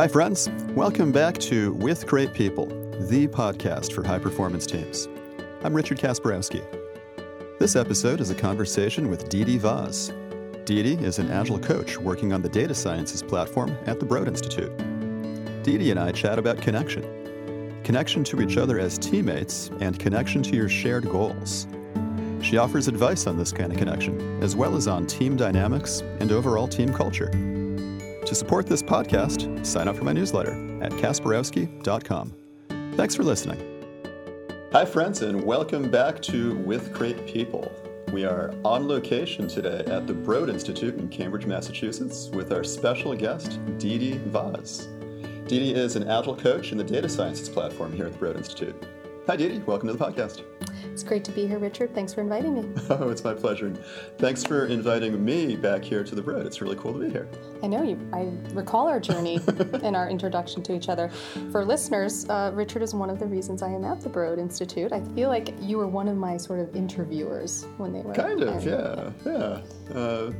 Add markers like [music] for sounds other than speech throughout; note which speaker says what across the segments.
Speaker 1: Hi, friends. Welcome back to With Great People, the podcast for high performance teams. I'm Richard Kasperowski. This episode is a conversation with Didi Vaz. Didi is an agile coach working on the data sciences platform at the Broad Institute. Didi and I chat about connection connection to each other as teammates and connection to your shared goals. She offers advice on this kind of connection, as well as on team dynamics and overall team culture. To support this podcast, sign up for my newsletter at kasperowski.com. Thanks for listening. Hi, friends, and welcome back to With Great People. We are on location today at the Broad Institute in Cambridge, Massachusetts, with our special guest, Didi Vaz. Didi is an agile coach in the data sciences platform here at the Broad Institute. Hi, Didi. Welcome to the podcast.
Speaker 2: It's great to be here, Richard. Thanks for inviting me. [laughs]
Speaker 1: Oh, it's my pleasure. Thanks for inviting me back here to the Broad. It's really cool to be here.
Speaker 2: I know you. I recall our journey [laughs] and our introduction to each other. For listeners, uh, Richard is one of the reasons I am at the Broad Institute. I feel like you were one of my sort of interviewers when they were.
Speaker 1: Kind of, yeah, yeah. Uh,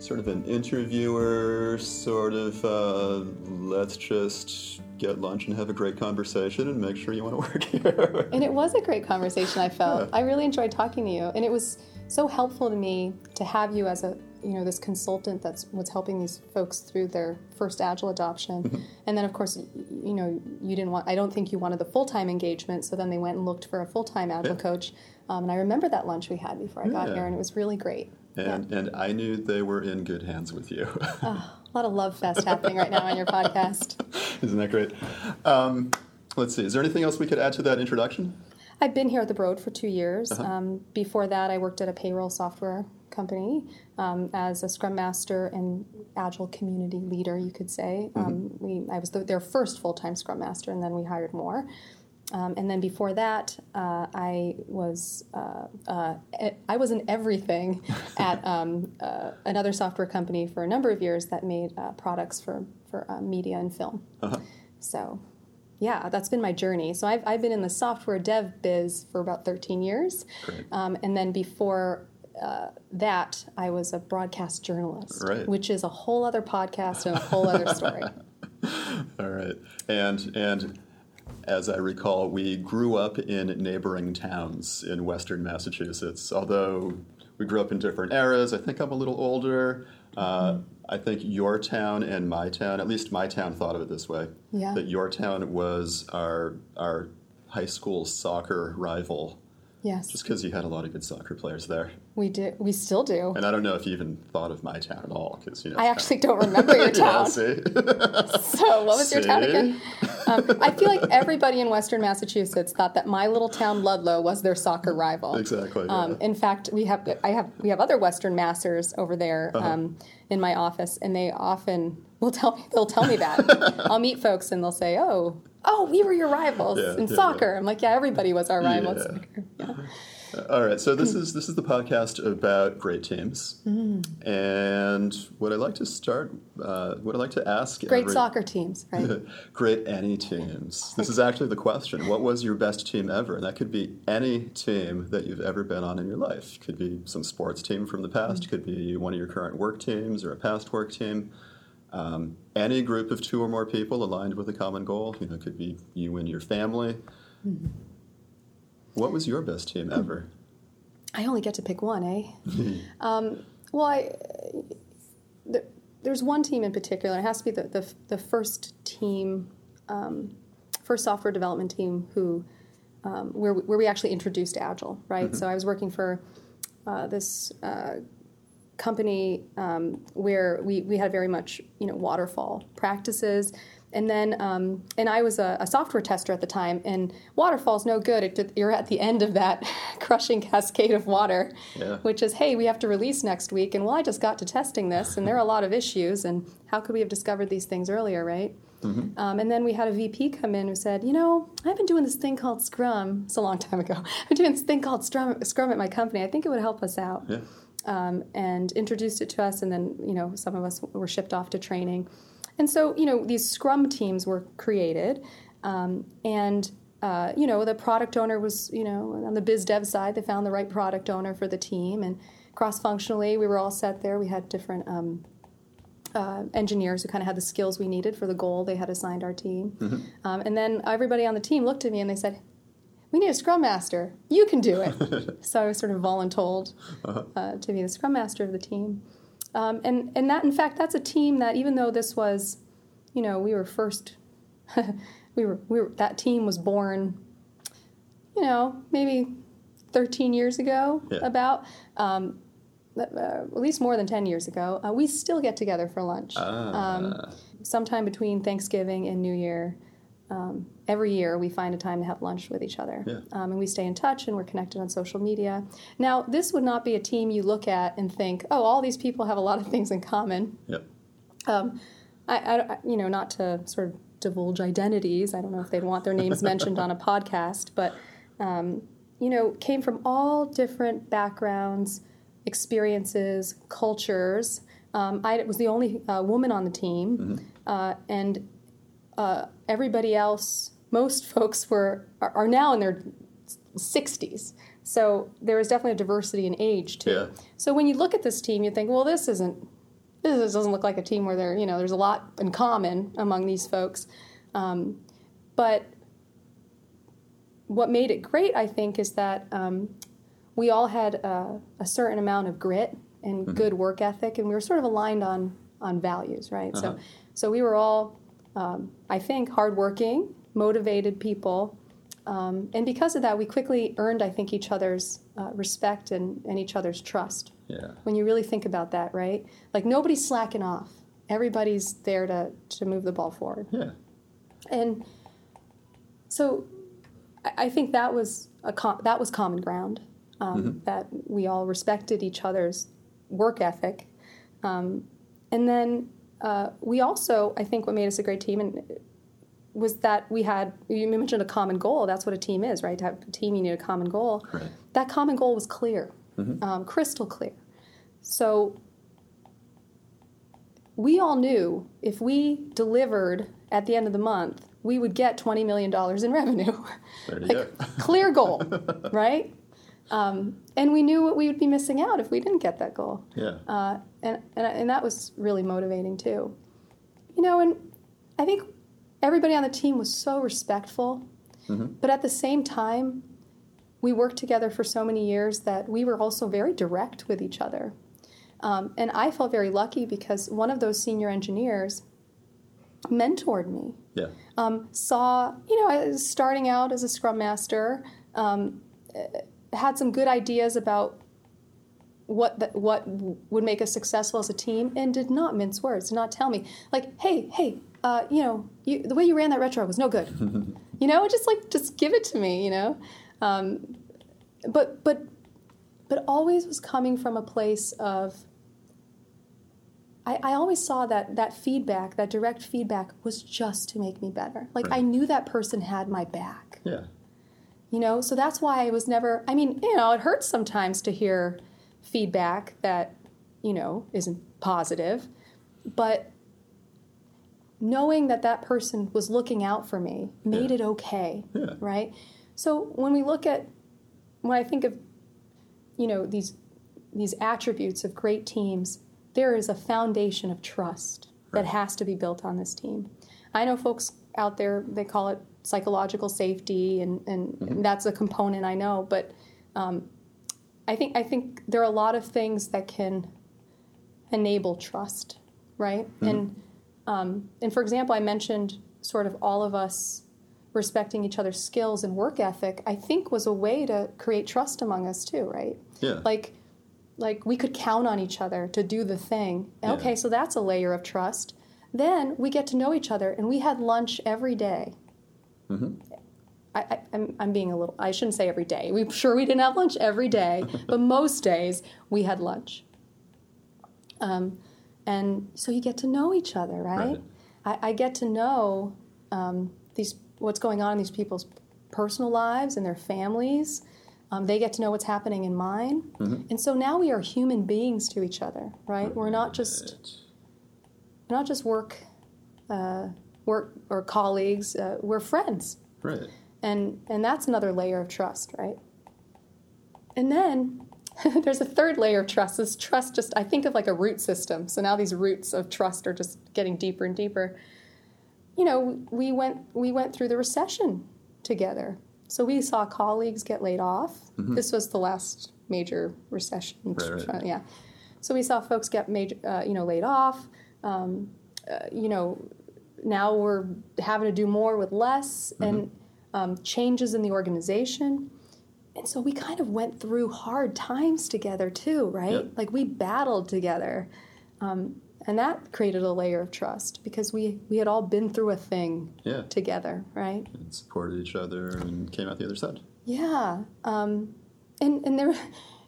Speaker 1: sort of an interviewer, sort of uh, let's just get lunch and have a great conversation and make sure you want to [laughs] work here.
Speaker 2: and it was a great conversation, I felt. Yeah. I really enjoyed talking to you. And it was so helpful to me to have you as a you know this consultant that's what's helping these folks through their first agile adoption mm-hmm. and then of course you know you didn't want i don't think you wanted the full-time engagement so then they went and looked for a full-time agile yeah. coach um, and i remember that lunch we had before i got here and it was really great
Speaker 1: and, yeah. and I knew they were in good hands with you.
Speaker 2: oh, a lot of love fest happening right now on your podcast. [laughs] [laughs]
Speaker 1: Isn't that great? Um, let's see. Is there anything else we could add to that introduction?
Speaker 2: I've been here at the Broad for two years. Uh-huh. Um, before that, I worked at a payroll software company um, as a Scrum Master and Agile community leader, you could say. Mm-hmm. Um, we, I was the, their first full time Scrum Master, and then we hired more. Um, and then before that, uh, I was uh, uh, I was in everything [laughs] at um, uh, another software company for a number of years that made uh, products for for uh, media and film. Uh-huh. So, yeah, that's been my journey. So I've I've been in the software dev biz for about 13 years, um, and then before. that I was a broadcast journalist, right. which is a whole other podcast and a whole other story. [laughs]
Speaker 1: All right, and and as I recall, we grew up in neighboring towns in western Massachusetts. Although we grew up in different eras, I think I'm a little older. Uh, I think your town and my town, at least my town, thought of it this way: yeah. that your town was our our high school soccer rival.
Speaker 2: Yes.
Speaker 1: Just because you had a lot of good soccer players there.
Speaker 2: We do. We still do.
Speaker 1: And I don't know if you even thought of my town at all, because you know.
Speaker 2: I actually don't remember your [laughs] town. yeah, [laughs] so what was see? your town again? Um, I feel like [laughs] everybody in Western Massachusetts thought that my little town Ludlow was their soccer rival.
Speaker 1: Exactly.
Speaker 2: Um. In fact, we have I have we have other Western Massers over there uh-huh. um, in my office, and they often will tell me they'll tell me that. I'll meet folks and they'll say, "Oh, oh, we were your rivals yeah, in yeah, soccer." I'm like, "Yeah, everybody was our rival in soccer." Yeah. [laughs]
Speaker 1: All right, so this is this is the podcast about great teams, mm. and what I like to start, uh, what I like to ask,
Speaker 2: great every, soccer teams, right? [laughs]
Speaker 1: great any teams. This is actually the question: What was your best team ever? And that could be any team that you've ever been on in your life. Could be some sports team from the past. Mm. Could be one of your current work teams or a past work team. Um, any group of two or more people aligned with a common goal. You know, it could be you and your family. Mm. What was your best team ever?
Speaker 2: I only get to pick one, eh? [laughs] um, well, I, the, there's one team in particular. It has to be the, the, the first team, um, first software development team who, um, where, we, where we actually introduced Agile, right? Mm-hmm. So I was working for uh, this uh, company um, where we, we had very much, you know, waterfall practices and then, um, and I was a, a, software tester at the time, and waterfall's no good. It, you're at the end of that [laughs] crushing cascade of water, yeah. which is, hey, we have to release next week, and well, I just got to testing this, and there are a lot of issues, and how could we have discovered these things earlier, right? Mm-hmm. Um, and then we had a VP come in who said, you know, I've been doing this thing called Scrum. It's a long time ago. [laughs] I'm doing this thing called Scrum, Scrum at my company. I think it would help us out. Yeah. Um, and introduced it to us, and then you know some of us were shipped off to training. And so, you know, these Scrum teams were created, um, and uh, you know, the product owner was, you know, on the biz dev side, they found the right product owner for the team, and cross functionally, we were all set there. We had different um, uh, engineers who kind of had the skills we needed for the goal they had assigned our team. Um, and then everybody on the team looked at me and they said, "We need a scrum master. You can do it." [laughs] so I was sort of voluntold uh, to be the scrum master of the team. Um, and and that in fact that's a team that even though this was, you know, we were first, [laughs] we were we were that team was born, you know, maybe 13 years ago
Speaker 1: Yeah.
Speaker 2: about. Um, uh, at least more than 10 years ago, uh, we still get together for lunch.
Speaker 1: Ah.
Speaker 2: Um, sometime between Thanksgiving and New Year, um, every year we find a time to have lunch with each other.
Speaker 1: Yeah.
Speaker 2: Um, and we stay in touch and we're connected on social media. Now, this would not be a team you look at and think, oh, all these people have a lot of things in common.
Speaker 1: Yep.
Speaker 2: Um, I, I, you know, not to sort of divulge identities. I don't know if they'd want their names mentioned on a podcast, but um, you know, came from all different backgrounds, experiences, cultures. Um, I was the only uh, woman on the team, uh, and uh, everybody else, most [laughs] folks were are, are now in their 60s. So there is definitely a diversity in age too.
Speaker 1: Yeah.
Speaker 2: So when you look at this team, you think, well, this isn't this doesn't look like a team where there you know there's a lot in common among these folks. Um, but what made it great, I think, is that um, we all had uh, a certain amount of grit and good work ethic, and we were sort of aligned on on values, right? So, so we were all, um, I think, hardworking, motivated people, um, and because of that, we quickly earned, I think, each other's uh, respect and, and each other's trust.
Speaker 1: Yeah.
Speaker 2: When you really think about that, right? Like nobody's slacking off. Everybody's there to to move the ball forward.
Speaker 1: Yeah.
Speaker 2: And so I- I think that was a com- that was common ground um, that we all respected each other's work ethic, um, and then uh, we also I think what made us a great team and was that we had you mentioned a common goal. That's what a team is, right? To have a team, you need a common goal.
Speaker 1: Right.
Speaker 2: That common goal was clear, um, crystal clear. So we all knew if we delivered at the end of the month, we would get $20 million in revenue.
Speaker 1: There you
Speaker 2: like,
Speaker 1: go.
Speaker 2: clear goal, [laughs] right? Um, and we knew what we would be missing out if we didn't get that goal.
Speaker 1: Yeah.
Speaker 2: Uh, and, and, and that was really motivating too. You know, and I think everybody on the team was so respectful, but at the same time, we worked together for so many years that we were also very direct with each other. Um, and I felt very lucky because one of those senior engineers mentored me
Speaker 1: Yeah.
Speaker 2: um, saw, you know, I starting out as a scrum master, um, had some good ideas about what the, what would make us successful as a team, and did not mince words. Did not tell me like, "Hey, hey, uh, you know, you, the way you ran that retro was no good." [laughs] you know, just like just give it to me. You know, um, but but but always was coming from a place of I, I always saw that that feedback, that direct feedback, was just to make me better. Like I knew that person had my back,
Speaker 1: Yeah.
Speaker 2: You know. So that's why I was never. I mean, you know, it hurts sometimes to hear feedback that you know isn't positive, but knowing that that person was looking out for me made
Speaker 1: Yeah.
Speaker 2: it okay,
Speaker 1: Yeah.
Speaker 2: right? So when we look at when I think of you know these these attributes of great teams, there is a foundation of trust that has to be built on this team. I know folks out there they call it psychological safety, and, and, and that's a component I know, but um, I think I think there are a lot of things that can enable trust, right? And um, and for example, I mentioned sort of all of us respecting each other's skills and work ethic. I think was a way to create trust among us too, right?
Speaker 1: Yeah.
Speaker 2: Like like we could count on each other to do the thing.
Speaker 1: Yeah.
Speaker 2: Okay, so that's a layer of trust. Then we get to know each other, and we had lunch every day. I, I, I'm, I'm being a little. I shouldn't say every day. We sure we didn't have lunch every day, [laughs] but most days we had lunch. Um, and so you get to know each other, right? I, I get to know um, these what's going on in these people's personal lives and their families. Um, they get to know what's happening in mine, and so now we are human beings to each other, right? We're not just not just work uh, work or colleagues. Uh, we're friends
Speaker 1: Right.
Speaker 2: and and that's another layer of trust right and then [laughs] there's a third layer of trust. This trust just, I think of like a root system. So now these roots of trust are just getting deeper and deeper. You know, we went we went through the recession together. So we saw colleagues get laid off. This was the last major recession.
Speaker 1: Right, right.
Speaker 2: Yeah. So we saw folks get major, uh, you know, laid off. Um, uh, you know, now we're having to do more with less, and um, changes in the organization. And so we kind of went through hard times together too, right?
Speaker 1: Yep.
Speaker 2: Like we battled together, um, and that created a layer of trust because we we had all been through a thing
Speaker 1: Yeah.
Speaker 2: together, right?
Speaker 1: And supported each other and came out the other side.
Speaker 2: Yeah, um, and and there,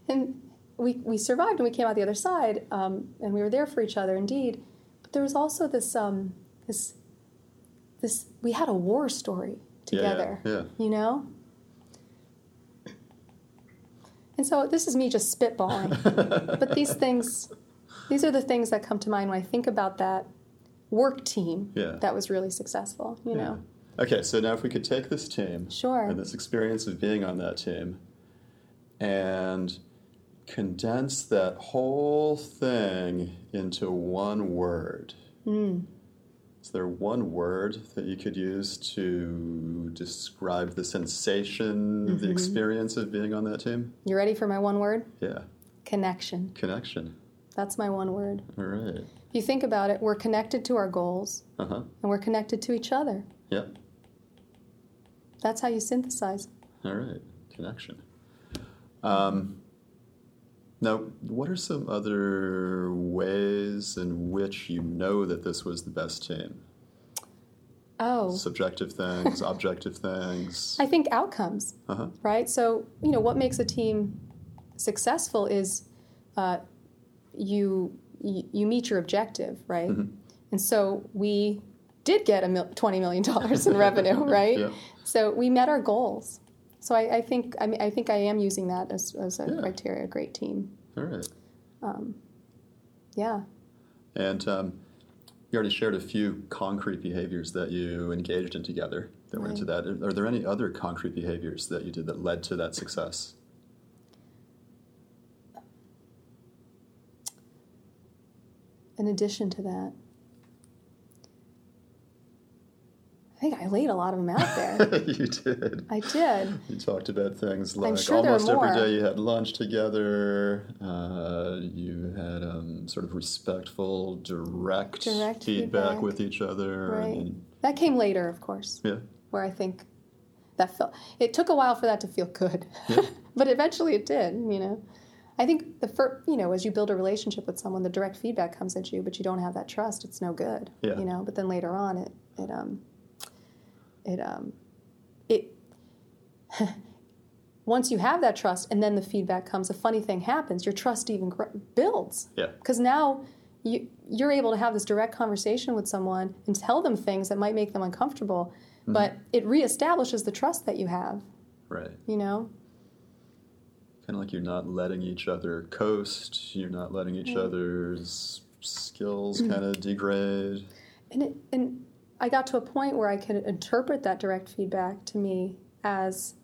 Speaker 2: and we we survived and we came out the other side, um, and we were there for each other indeed. There was also this um, this this we had a war story
Speaker 1: Yeah, yeah,
Speaker 2: together.
Speaker 1: yeah.
Speaker 2: You know. And so this is me just spitballing, [laughs] but these things, these are the things that come to mind when I think about that work team
Speaker 1: Yeah.
Speaker 2: that was really successful. You know.
Speaker 1: Okay, so now if we could take this team
Speaker 2: Sure.
Speaker 1: and this experience of being on that team and condense that whole thing into one word.
Speaker 2: Hmm.
Speaker 1: Is there one word that you could use to describe the sensation,
Speaker 2: Mm-hmm.
Speaker 1: the experience of being on that team?
Speaker 2: You ready for my one word?
Speaker 1: Yeah,
Speaker 2: Connection.
Speaker 1: connection.
Speaker 2: That's my one word.
Speaker 1: All right.
Speaker 2: If you think about it, we're connected to our goals
Speaker 1: Uh huh.
Speaker 2: and we're connected to each other.
Speaker 1: Yep.
Speaker 2: That's how you synthesize.
Speaker 1: All right, connection. Um, now, what are some other ways in which you know that this was the best team?
Speaker 2: Oh,
Speaker 1: Subjective things, [laughs] objective things.
Speaker 2: I think outcomes,
Speaker 1: Uh huh.
Speaker 2: right? So, you know, what makes a team successful is uh, you, you you meet your objective, right? And so we did get a mil- twenty million dollars in revenue, [laughs] right?
Speaker 1: Yeah.
Speaker 2: So we met our goals. So I, I think I, mean, I think I am using that as, as a
Speaker 1: Yeah.
Speaker 2: criteria. Great team,
Speaker 1: All right.
Speaker 2: yeah.
Speaker 1: And um, you already shared a few concrete behaviors that you engaged in together that went into that. Are there any other concrete behaviors that you did that led to that success?
Speaker 2: In addition to that, I think I laid a lot of them out there. [laughs]
Speaker 1: you did.
Speaker 2: I did.
Speaker 1: You talked about things like
Speaker 2: sure
Speaker 1: almost every day you had lunch together. Uh, you had um, sort of respectful, direct,
Speaker 2: Direct
Speaker 1: feedback,
Speaker 2: feedback.
Speaker 1: with each other.
Speaker 2: Right.
Speaker 1: and-
Speaker 2: That came later, of course,
Speaker 1: yeah.
Speaker 2: where I think that felt. It took a while for that to feel good, yeah. [laughs] but eventually it did. You know, I think the first, you know, as you build a relationship with someone, the direct feedback comes at you, but you don't have that trust. It's no good.
Speaker 1: Yeah.
Speaker 2: You know, but then later on, it it um it um it. [laughs] Once you have that trust, and then the feedback comes, a funny thing happens. Your trust even gr- builds.
Speaker 1: Yeah.
Speaker 2: because now you, you're able to have this direct conversation with someone and tell them things that might make them uncomfortable but it reestablishes the trust that you have
Speaker 1: Right.
Speaker 2: you know
Speaker 1: Kind of like you're not letting each other coast. You're not letting each other's skills
Speaker 2: Mm.
Speaker 1: kind of degrade.
Speaker 2: and it, and i got to a point where i could interpret that direct feedback to me as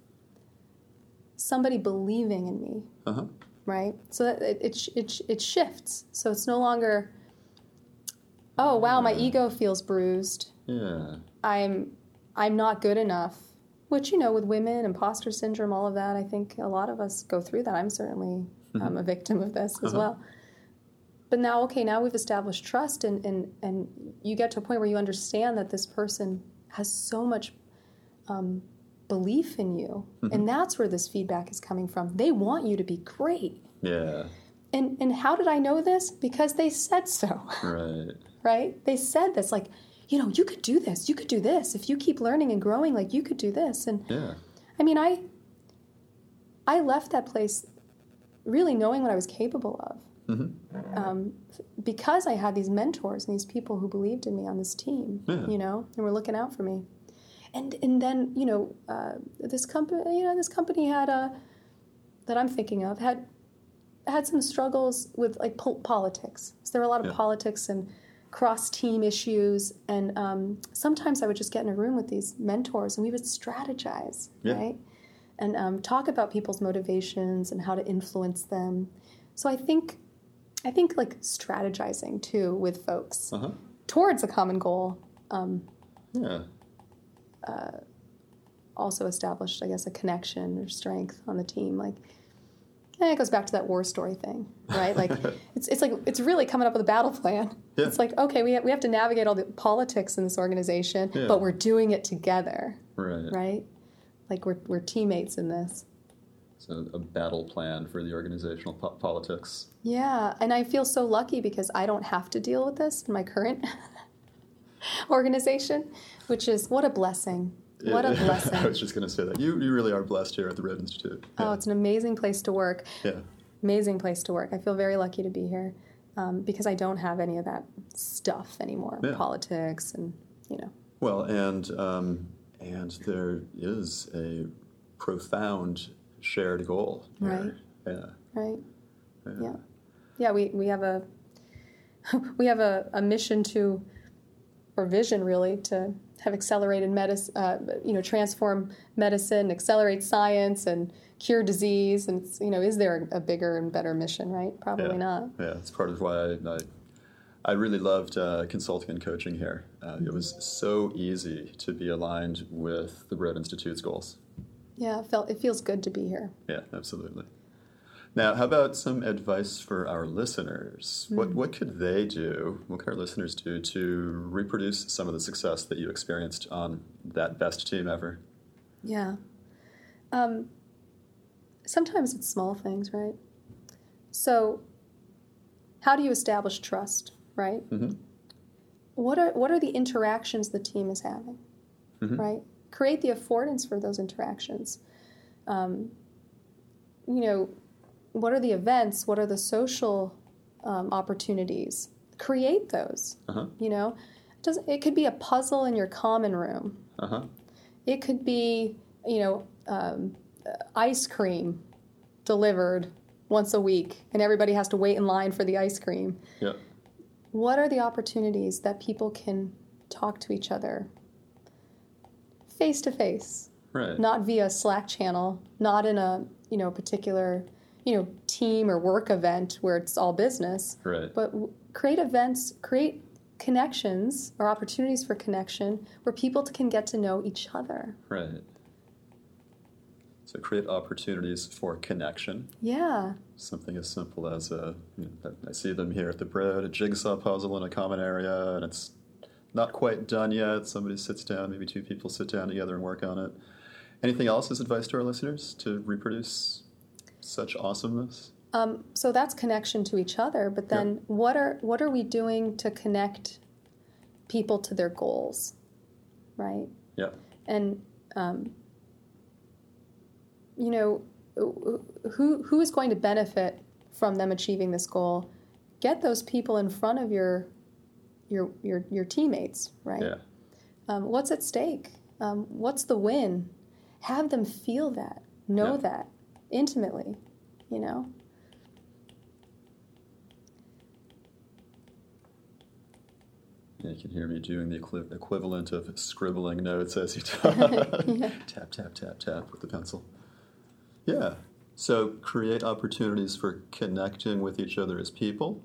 Speaker 2: somebody believing in me
Speaker 1: Uh huh.
Speaker 2: right so that it, it, it, it shifts so it's no longer oh wow my ego feels bruised
Speaker 1: Yeah.
Speaker 2: I'm I'm not good enough. Which you know, with women, imposter syndrome, all of that. I think a lot of us go through that. I'm certainly um, a victim of this as
Speaker 1: Uh-huh.
Speaker 2: well. But now, okay, now we've established trust, and and and you get to a point where you understand that this person has so much um, belief in you, and that's where this feedback is coming from. They want you to be great.
Speaker 1: Yeah.
Speaker 2: And and how did I know this? Because they said so.
Speaker 1: Right. [laughs]
Speaker 2: right? They said this, like, you know, you could do this, you could do this. If you keep learning and growing, like, you could do this. And
Speaker 1: Yeah.
Speaker 2: I mean, I, I left that place really knowing what I was capable of. Um, because I had these mentors and these people who believed in me on this team,
Speaker 1: Yeah.
Speaker 2: you know, and were looking out for me. And and then you know, uh, this company, you know, this company had a that I'm thinking of had had some struggles with like pol- politics. So there were a lot of
Speaker 1: Yeah.
Speaker 2: politics and cross team issues, and um, sometimes I would just get in a room with these mentors and we would strategize,
Speaker 1: Yeah.
Speaker 2: right? and um, talk about people's motivations and how to influence them. So I think, I think like strategizing too with folks
Speaker 1: Uh huh.
Speaker 2: towards a common goal um,
Speaker 1: Yeah.
Speaker 2: also established, I guess, a connection or strength on the team. Like, eh, it goes back to that war story thing, right? Like, [laughs] it's, it's like it's really coming up with a battle plan.
Speaker 1: Yeah.
Speaker 2: It's like, okay, we have, we have to navigate all the politics in this organization,
Speaker 1: Yeah.
Speaker 2: but we're doing it together,
Speaker 1: Right.
Speaker 2: right? Like we're we're teammates in this.
Speaker 1: So a battle plan for the organizational po- politics.
Speaker 2: Yeah, and I feel so lucky because I don't have to deal with this in my current [laughs] organization, which is what a blessing. What a [laughs] blessing.
Speaker 1: I was just going to say that. You, you really are blessed here at the Broad Institute.
Speaker 2: Oh, it's an amazing place to work.
Speaker 1: yeah.
Speaker 2: Amazing place to work. I feel very lucky to be here um, because I don't have any of that stuff anymore,
Speaker 1: Yeah.
Speaker 2: politics and you know.
Speaker 1: Well, and um, and there is a profound shared goal. here. Yeah.
Speaker 2: Right.
Speaker 1: Yeah.
Speaker 2: Yeah. Yeah. We, we have a [laughs] we have a, a mission to or vision really to have accelerated medicine, uh, you know, transform medicine, accelerate science, and cure disease. And it's, you know, is there a bigger and better mission? Right? Probably
Speaker 1: yeah.
Speaker 2: not.
Speaker 1: Yeah, it's part of why I, I, I really loved uh, consulting and coaching here. Uh, it was so easy to be aligned with the Broad Institute's goals.
Speaker 2: Yeah. It felt it feels good to be here.
Speaker 1: Yeah, absolutely. Now, how about some advice for our listeners? What, what could they do, what could our listeners do to reproduce some of the success that you experienced on that best team ever?
Speaker 2: Yeah. Um, sometimes it's small things, right? So, how do you establish trust, right?
Speaker 1: Mhm.
Speaker 2: What are what are the interactions the team is having,
Speaker 1: Mhm.
Speaker 2: right? Create the affordance for those interactions. Um, you know, what are the events? What are the social um, opportunities? Create those.
Speaker 1: Uh-huh.
Speaker 2: You know, it, does, it could be a puzzle in your common room.
Speaker 1: Uh-huh.
Speaker 2: It could be, you know, um, ice cream delivered once a week, and everybody has to wait in line for the ice cream.
Speaker 1: Yeah.
Speaker 2: What are the opportunities that people can talk to each other face to face,
Speaker 1: Right.
Speaker 2: not via Slack channel, not in a you know particular you know team or work event where it's all business,
Speaker 1: Right.
Speaker 2: but w- create events, create connections or opportunities for connection where people can get to know each other.
Speaker 1: Right. So create opportunities for connection.
Speaker 2: Yeah.
Speaker 1: Something as simple as a, you know, I see them here at the Broad, a jigsaw puzzle in a common area, and it's not quite done yet. Somebody sits down, maybe two people sit down together and work on it. Anything else as advice to our listeners to reproduce such awesomeness?
Speaker 2: Um, so that's connection to each other. But then, what are what are we doing to connect people to their goals, right?
Speaker 1: Yeah.
Speaker 2: And um, you know, who who is going to benefit from them achieving this goal? Get those people in front of your your your your teammates, right?
Speaker 1: Yeah.
Speaker 2: Um, what's at stake? Um, what's the win? Have them feel that, know
Speaker 1: Yeah.
Speaker 2: that intimately, you know.
Speaker 1: Yeah, you can hear me doing the equi- equivalent of scribbling notes as you [laughs] talk. Tap, tap, tap, tap with the pencil. Yeah. So create opportunities for connecting with each other as people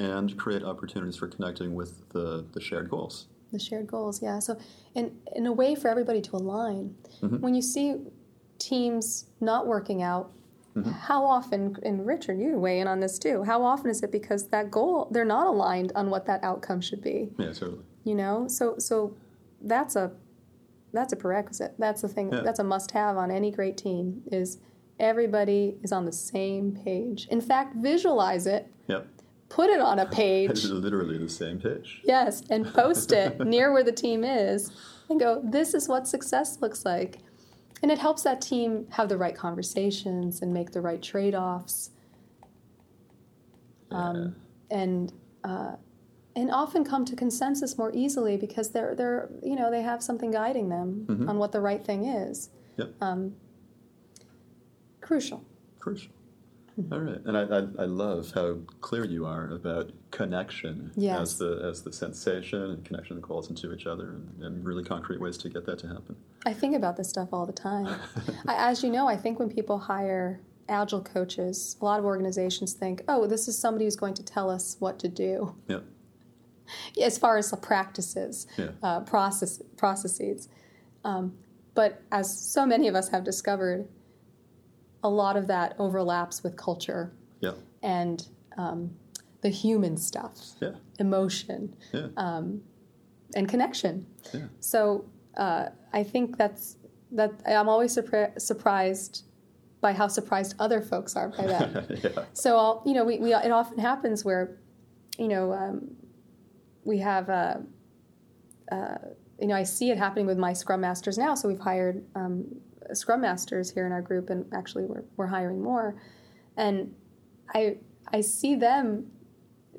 Speaker 1: and create opportunities for connecting with the, the shared goals.
Speaker 2: The shared goals, yeah. So, in in a way for everybody to align. Mm-hmm. When you see teams not working out, mm-hmm. how often? And Richard, you weigh in on this too. How often is it because that goal they're not aligned on what that outcome should be?
Speaker 1: Yeah, totally.
Speaker 2: You know, so so that's a that's a prerequisite. That's the thing.
Speaker 1: Yeah.
Speaker 2: That's a must-have on any great team. Is everybody is on the same page. In fact, visualize it,
Speaker 1: Yep.
Speaker 2: Put it on a [laughs] page.
Speaker 1: It's literally the same page.
Speaker 2: Yes, and post it [laughs] near where the team is and go, this is what success looks like. And it helps that team have the right conversations and make the right trade offs. Um, and uh, and often come to consensus more easily because they're they're you know they have something guiding them on what the right thing is.
Speaker 1: Yep.
Speaker 2: Crucial.
Speaker 1: Crucial. All right, and I, I, I love how clear you are about connection
Speaker 2: Yes.
Speaker 1: as the as the sensation and connection that calls into each other, and, and really concrete ways to get that to happen.
Speaker 2: I think about this stuff all the time. I, as you know, I think when people hire agile coaches, a lot of organizations think, oh, this is somebody who's going to tell us what to do
Speaker 1: Yeah,
Speaker 2: as far as the practices,
Speaker 1: Yeah.
Speaker 2: uh, process, processes. Um, but as so many of us have discovered, a lot of that overlaps with culture
Speaker 1: yeah,
Speaker 2: and um, the human stuff,
Speaker 1: yeah,
Speaker 2: emotion,
Speaker 1: yeah,
Speaker 2: and connection.
Speaker 1: yeah.
Speaker 2: So uh, I think that's that. I'm always surpri- surprised by how surprised other folks are by that. [laughs]
Speaker 1: yeah,
Speaker 2: so I'll, you know, we, we it often happens where, you know, um, we have. Uh, uh, you know, I see it happening with my Scrum Masters now. So we've hired um, Scrum Masters here in our group, and actually we're, we're hiring more. And I I see them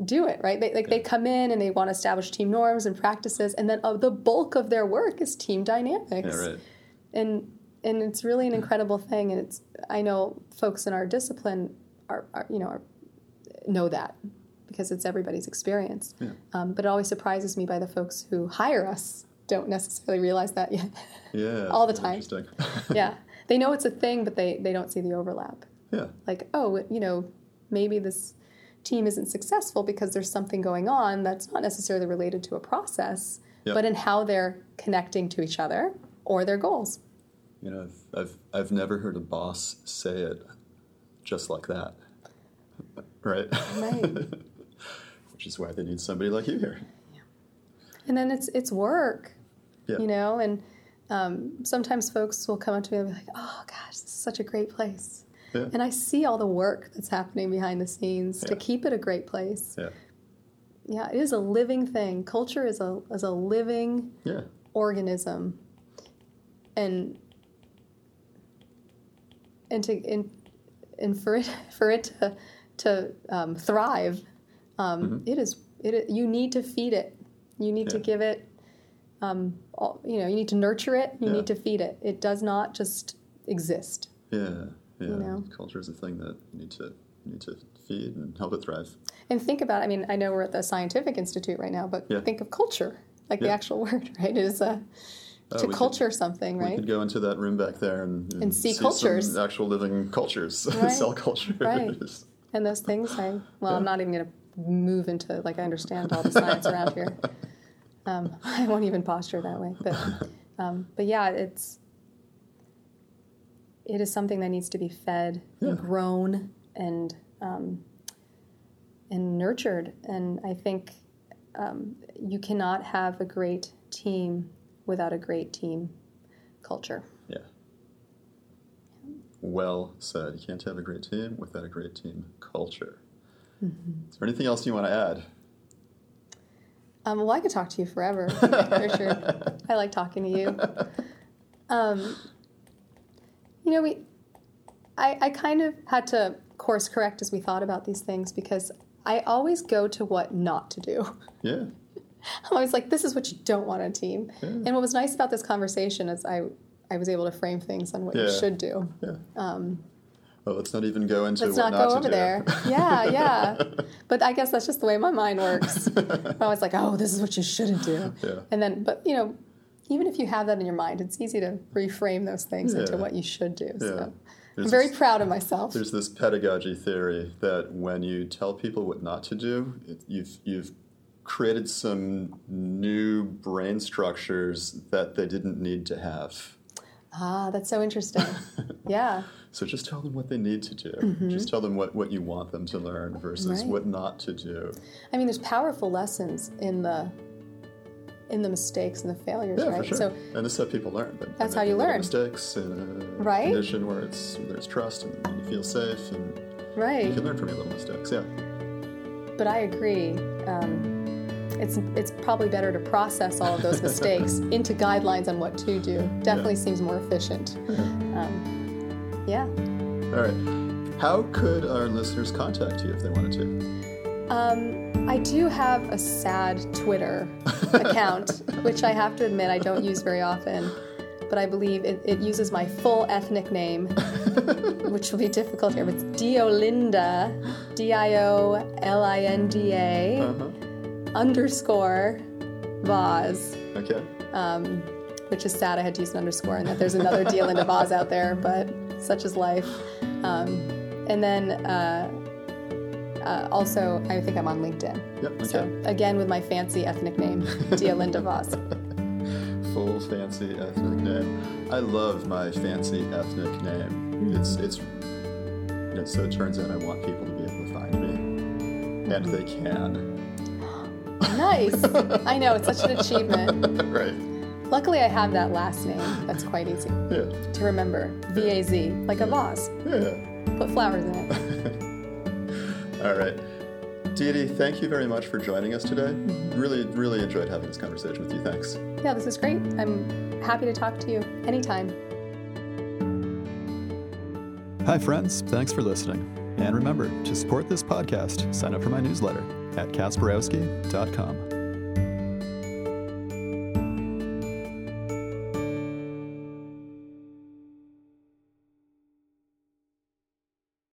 Speaker 2: do it right. They, like they come in and they want to establish team norms and practices, and then uh, the bulk of their work is team dynamics
Speaker 1: yeah, right.
Speaker 2: and and it's really an incredible thing and it's i know folks in our discipline are, are you know are, know that because it's everybody's experience
Speaker 1: Yeah.
Speaker 2: um, but it always surprises me by the folks who hire us don't necessarily realize that yet [laughs]
Speaker 1: Yeah,
Speaker 2: All the time.
Speaker 1: Interesting. [laughs] [laughs]
Speaker 2: yeah they know it's a thing but they, they don't see the overlap
Speaker 1: yeah,
Speaker 2: like oh you know maybe this team isn't successful because there's something going on that's not necessarily related to a process
Speaker 1: Yeah.
Speaker 2: but in how they're connecting to each other or their goals
Speaker 1: you know, I've, I've I've never heard a boss say it just like that, right?
Speaker 2: Right.
Speaker 1: Which is why they need somebody like you here.
Speaker 2: And then it's it's work,
Speaker 1: Yeah.
Speaker 2: you know. And um, sometimes folks will come up to me and be like, "Oh gosh, this is such a great place,"
Speaker 1: Yeah.
Speaker 2: and I see all the work that's happening behind the scenes to keep it a great place.
Speaker 1: Yeah.
Speaker 2: Yeah, it is a living thing. Culture is a is a living
Speaker 1: Yeah.
Speaker 2: organism, and and to and, and for it [laughs] for it to to um, thrive, um, it is it you need to feed it. You need to give it. Um, all, you know, you need to nurture it. You
Speaker 1: Yeah.
Speaker 2: need to feed it. It does not just exist.
Speaker 1: Yeah. Yeah.
Speaker 2: know?
Speaker 1: Culture is a thing that you need to you need to feed and help it thrive.
Speaker 2: And think about. I mean, I know we're at the Scientific Institute right now, but
Speaker 1: Yeah.
Speaker 2: think of culture, like the actual [laughs] word, right? It is a
Speaker 1: Uh,
Speaker 2: to
Speaker 1: we could-
Speaker 2: culture something, right?
Speaker 1: We could go into that room back there and,
Speaker 2: And see
Speaker 1: some
Speaker 2: cultures.
Speaker 1: actual living cultures, [laughs]
Speaker 2: Right.
Speaker 1: cell cultures.
Speaker 2: Right. [laughs] And those things, I well, I'm not even going to move into like I understand all the science around here. Um, [laughs] I won't even posture that way, but um, but yeah, it's it is something that needs to be fed,
Speaker 1: Yeah.
Speaker 2: and grown, and um, and nurtured. And I think um, you cannot have a great team without a great team culture.
Speaker 1: Yeah. Well said. You can't have a great team without a great team culture.
Speaker 2: Mm-hmm.
Speaker 1: Is there anything else you want to add?
Speaker 2: Um, well, I could talk to you forever, [laughs] for sure. I like talking to you. Um, you know, we, I, I kind of had to course correct as we thought about these things because I always go to what not to do.
Speaker 1: Yeah. [laughs]
Speaker 2: I'm always like, this is what you don't want on a team.
Speaker 1: Yeah.
Speaker 2: And what was nice about this conversation is I, I was able to frame things on what you should do.
Speaker 1: Yeah. Um, well, let's not even go into
Speaker 2: Let's
Speaker 1: what
Speaker 2: not go over
Speaker 1: do.
Speaker 2: there. Yeah, [laughs] yeah. But I guess that's just the way my mind works. I'm always like, oh, this is what you shouldn't do.
Speaker 1: Yeah.
Speaker 2: And then, but you know, even if you have that in your mind, it's easy to reframe those things into what you should do. So
Speaker 1: Yeah.
Speaker 2: I'm very
Speaker 1: this-
Speaker 2: proud of myself.
Speaker 1: There's this pedagogy theory that when you tell people what not to do, it, you've you've created some new brain structures that they didn't need to have.
Speaker 2: Ah, that's so interesting. [laughs] yeah.
Speaker 1: So just tell them what they need to do. Just tell them what, what you want them to learn versus
Speaker 2: Mm-hmm. Right.
Speaker 1: what not to do.
Speaker 2: I mean, there's powerful lessons in the in the mistakes and the failures,
Speaker 1: Yeah,
Speaker 2: right?
Speaker 1: for sure.
Speaker 2: So
Speaker 1: and this is how people learn. But
Speaker 2: That's how you learn.
Speaker 1: Mistakes in a
Speaker 2: Right?
Speaker 1: condition where it's there's trust and you feel safe, and
Speaker 2: right.
Speaker 1: you can learn from your little mistakes. Yeah,
Speaker 2: But I agree. Um, it's it's probably better to process all of those [laughs] mistakes into guidelines on what to do. Definitely seems more efficient. Um, yeah.
Speaker 1: All right. How could our listeners contact you if they wanted to?
Speaker 2: Um, I do have a sad Twitter [laughs] account, which I have to admit I don't use very often. but I believe it, it uses my full ethnic name, [laughs] which will be difficult here. But it's Diolinda, D I O L I N D A
Speaker 1: Uh-huh.
Speaker 2: Underscore Vaz,
Speaker 1: Okay.
Speaker 2: um, which is sad I had to use an underscore and that there's another Diolinda Vaz out there, but such is life. Um, and then uh, uh, also, I think I'm on LinkedIn.
Speaker 1: Yep. Okay.
Speaker 2: So again, with my fancy ethnic name, [laughs] Diolinda Vaz.
Speaker 1: Full fancy ethnic name. I love my fancy ethnic name. It's it's. you know, so it turns out I want people to be able to find me, and they can.
Speaker 2: Nice. I know it's such an achievement. [laughs]
Speaker 1: right.
Speaker 2: Luckily, I have that last name. That's quite easy
Speaker 1: Yeah.
Speaker 2: to remember. V A Z, like a vase.
Speaker 1: Yeah.
Speaker 2: Put flowers in it. [laughs]
Speaker 1: All right. Didi, thank you very much for joining us today. Mm-hmm. Really, really enjoyed having this conversation with you. Thanks.
Speaker 2: Yeah, this is great. I'm happy to talk to you anytime.
Speaker 1: Hi, friends. Thanks for listening. And remember, to support this podcast, sign up for my newsletter at kasperowski.com.